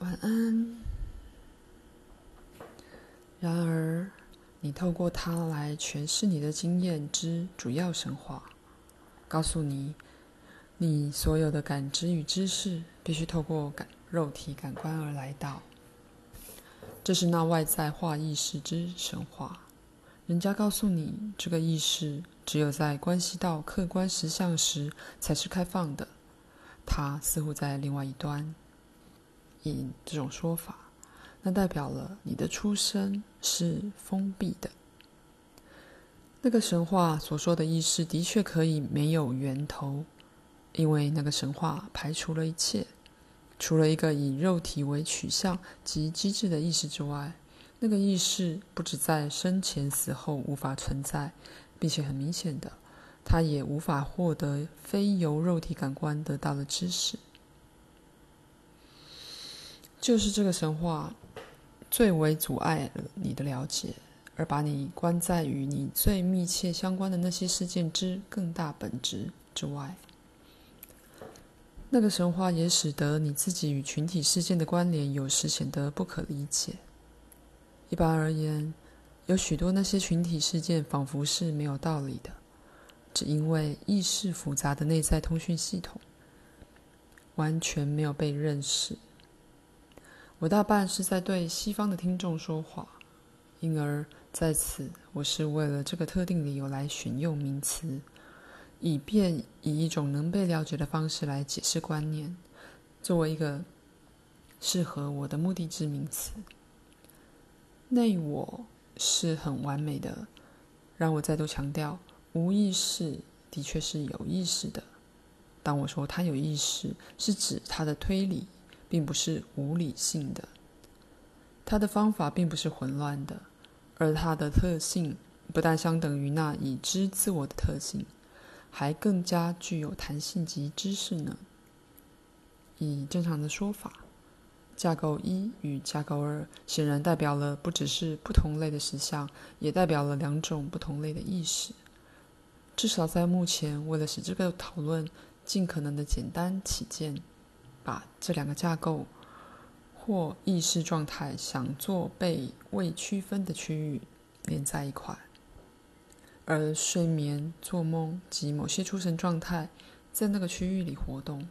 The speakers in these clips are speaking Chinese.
晚安。然而，你透过它来诠释你的经验之主要神话，告诉你，你所有的感知与知识必须透过感肉体感官而来到。这是那外在化意识之神话。人家告诉你，这个意识只有在关系到客观实相时才是开放的。它似乎在另外一端。以这种说法，那代表了你的出生是封闭的。那个神话所说的意识的确可以没有源头，因为那个神话排除了一切，除了一个以肉体为取向及机制的意识之外，那个意识不止在生前死后无法存在，并且很明显的，它也无法获得非由肉体感官得到的知识。就是这个神话，最为阻碍了你的了解，而把你关在与你最密切相关的那些事件之更大本质之外。那个神话也使得你自己与群体事件的关联有时显得不可理解。一般而言，有许多那些群体事件仿佛是没有道理的，只因为意识复杂的内在通讯系统完全没有被认识。我大半是在对西方的听众说话，因而在此我是为了这个特定理由来选用名词，以便以一种能被了解的方式来解释观念，作为一个适合我的目的之名词。内我是很完美的，让我再度强调，无意识的确是有意识的。当我说他有意识，是指他的推理。并不是无理性的，它的方法并不是混乱的，而它的特性不但相等于那已知自我的特性，还更加具有弹性及知识呢。以正常的说法，架构一与架构二显然代表了不只是不同类的实相，也代表了两种不同类的意识。至少在目前，为了使这个讨论尽可能的简单起见。把这两个架构或意识状态想做被未区分的区域连在一块，而睡眠、做梦及某些出神状态在那个区域里活动。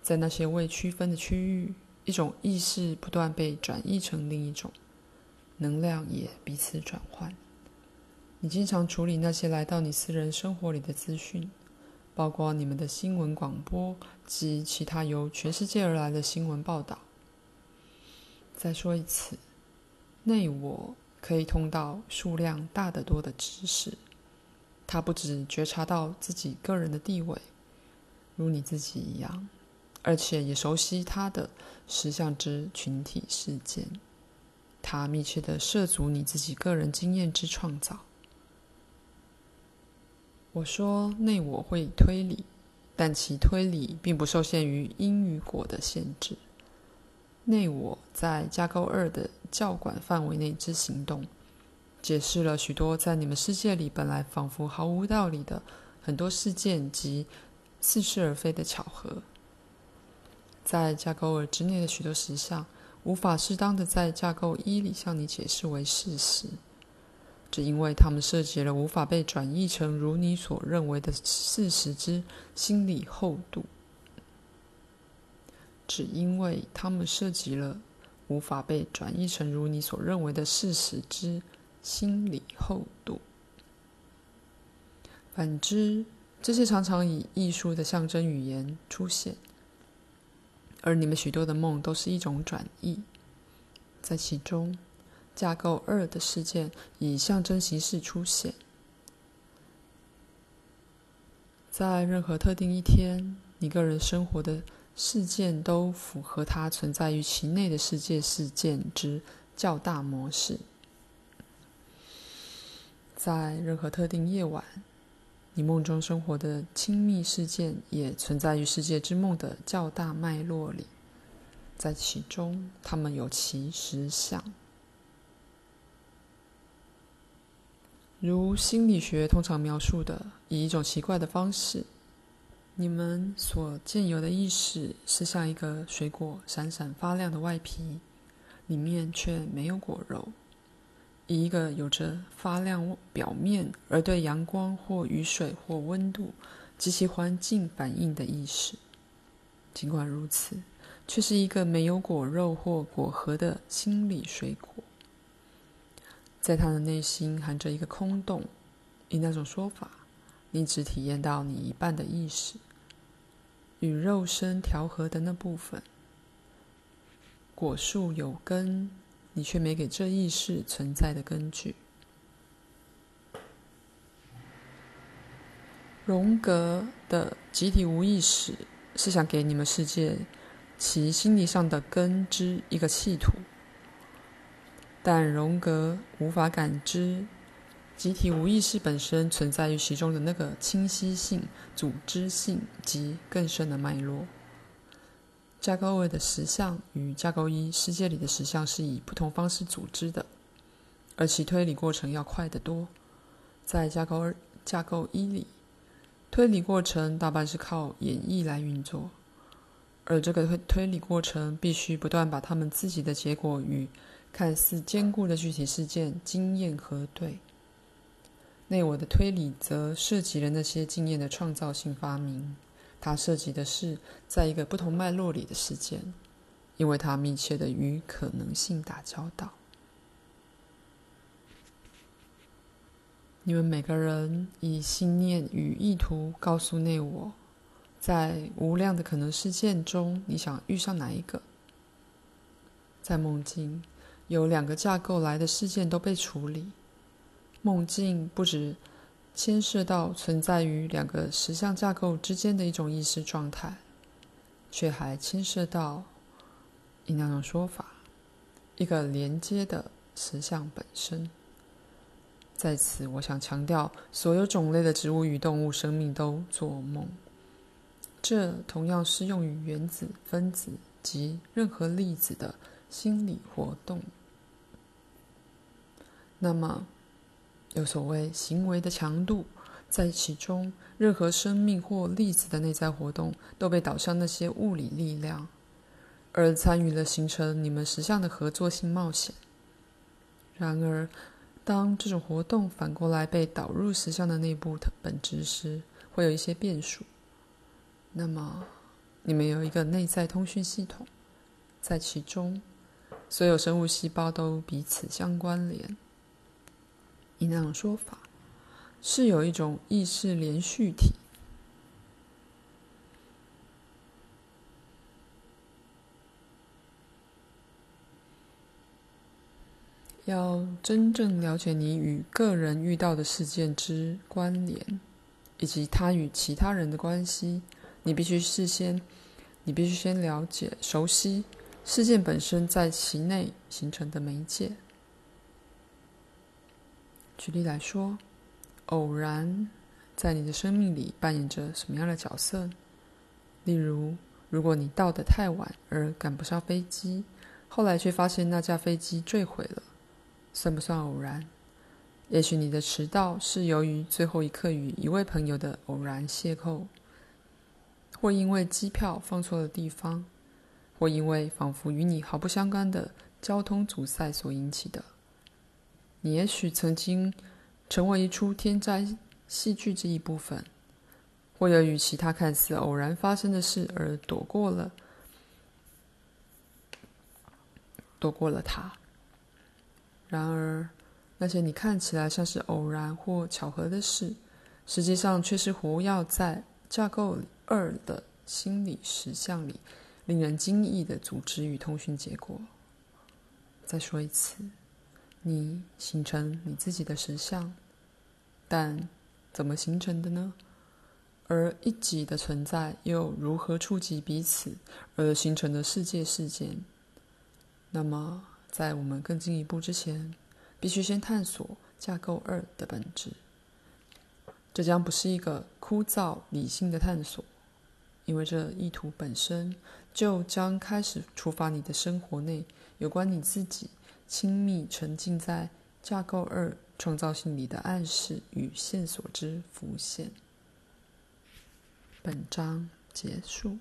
在那些未区分的区域，一种意识不断被转移成另一种，能量也彼此转换。你经常处理那些来到你私人生活里的资讯。包括你们的新闻广播及其他由全世界而来的新闻报道。再说一次，内我可以通到数量大得多的知识，他不只觉察到自己个人的地位，如你自己一样，而且也熟悉他的实相之群体事件。他密切的涉足你自己个人经验之创造。我说内我会推理，但其推理并不受限于因与果的限制。内我在架构二的教管范围内之行动，解释了许多在你们世界里本来仿佛毫无道理的很多事件及似是而非的巧合。在架构二之内的许多实相，无法适当的在架构一里向你解释为事实。只因为他们涉及了无法被转译成如你所认为的事实之心理厚度，只因为他们涉及了无法被转译成如你所认为的事实之心理厚度。反之，这些常常以艺术的象征语言出现，而你们许多的梦都是一种转译，在其中。架构二的事件以象征形式出现，在任何特定一天，你个人生活的事件都符合它存在于其内的世界事件之较大模式。在任何特定夜晚，你梦中生活的亲密事件也存在于世界之梦的较大脉络里，在其中，它们有其实相。如心理学通常描述的，以一种奇怪的方式，你们所见有的意识是像一个水果闪闪发亮的外皮，里面却没有果肉。以一个有着发亮表面而对阳光或雨水或温度及其环境反应的意识，尽管如此，却是一个没有果肉或果核的心理水果。在他的内心含着一个空洞。以那种说法，你只体验到你一半的意识与肉身调和的那部分。果树有根。你却没给这意识存在的根据。荣格的集体无意识是想给你们世界其心理上的根之一个企图，但荣格无法感知集体无意识本身存在于其中的那个清晰性、组织性及更深的脉络。架构二的实相与架构一世界里的实相是以不同方式组织的，而其推理过程要快得多。在架构二、架构一里，推理过程大半是靠演绎来运作，而这个推推理过程必须不断把他们自己的结果与看似坚固的具体事件经验核对。内我的推理则涉及了那些经验的创造性发明。它涉及的是在一个不同脉络里的事件，因为它密切的与可能性打交道。你们每个人以信念与意图告诉内我，在无量的可能事件中，你想遇上哪一个？在梦境，有两个架构来的事件都被处理。梦境不止。牵涉到存在于两个实相架构之间的一种意识状态，却还牵涉到以那种说法，一个连接的实相本身。在此，我想强调，所有种类的植物与动物生命都做梦，这同样适用于原子、分子及任何粒子的心理活动。那么，有所谓行为的强度，在其中，任何生命或粒子的内在活动都被导向那些物理力量，而参与了形成你们实相的合作性冒险。然而，当这种活动反过来被导入实相的内部的本质时，会有一些变数。那么，你们有一个内在通讯系统，在其中，所有生物细胞都彼此相关联。以那种说法，是有一种意识连续体。要真正了解你与个人遇到的事件之关联，以及他与其他人的关系，你必须事先，你必须先了解、熟悉事件本身在其内形成的媒介。举例来说，偶然在你的生命里扮演着什么样的角色？例如，如果你到得太晚而赶不上飞机，后来却发现那架飞机坠毁了，算不算偶然？也许你的迟到是由于最后一刻与一位朋友的偶然邂逅，或因为机票放错了地方，或因为仿佛与你毫不相干的交通阻塞所引起的。你也许曾经成为一出天灾戏剧这一部分，或者与其他看似偶然发生的事而躲过了，躲过了它。然而，那些你看起来像是偶然或巧合的事，实际上却是活跃在架构二的心理实像里，令人惊异的组织与通讯结果。再说一次。你形成你自己的实相，但怎么形成的呢？而一己的存在又如何触及彼此而形成的世界事件？那么，在我们更进一步之前，必须先探索架构二的本质。这将不是一个枯燥理性的探索，因为这意图本身就将开始触发你的生活内有关你自己。亲密沉浸在架构二创造性里的暗示与线索之浮现。本章结束。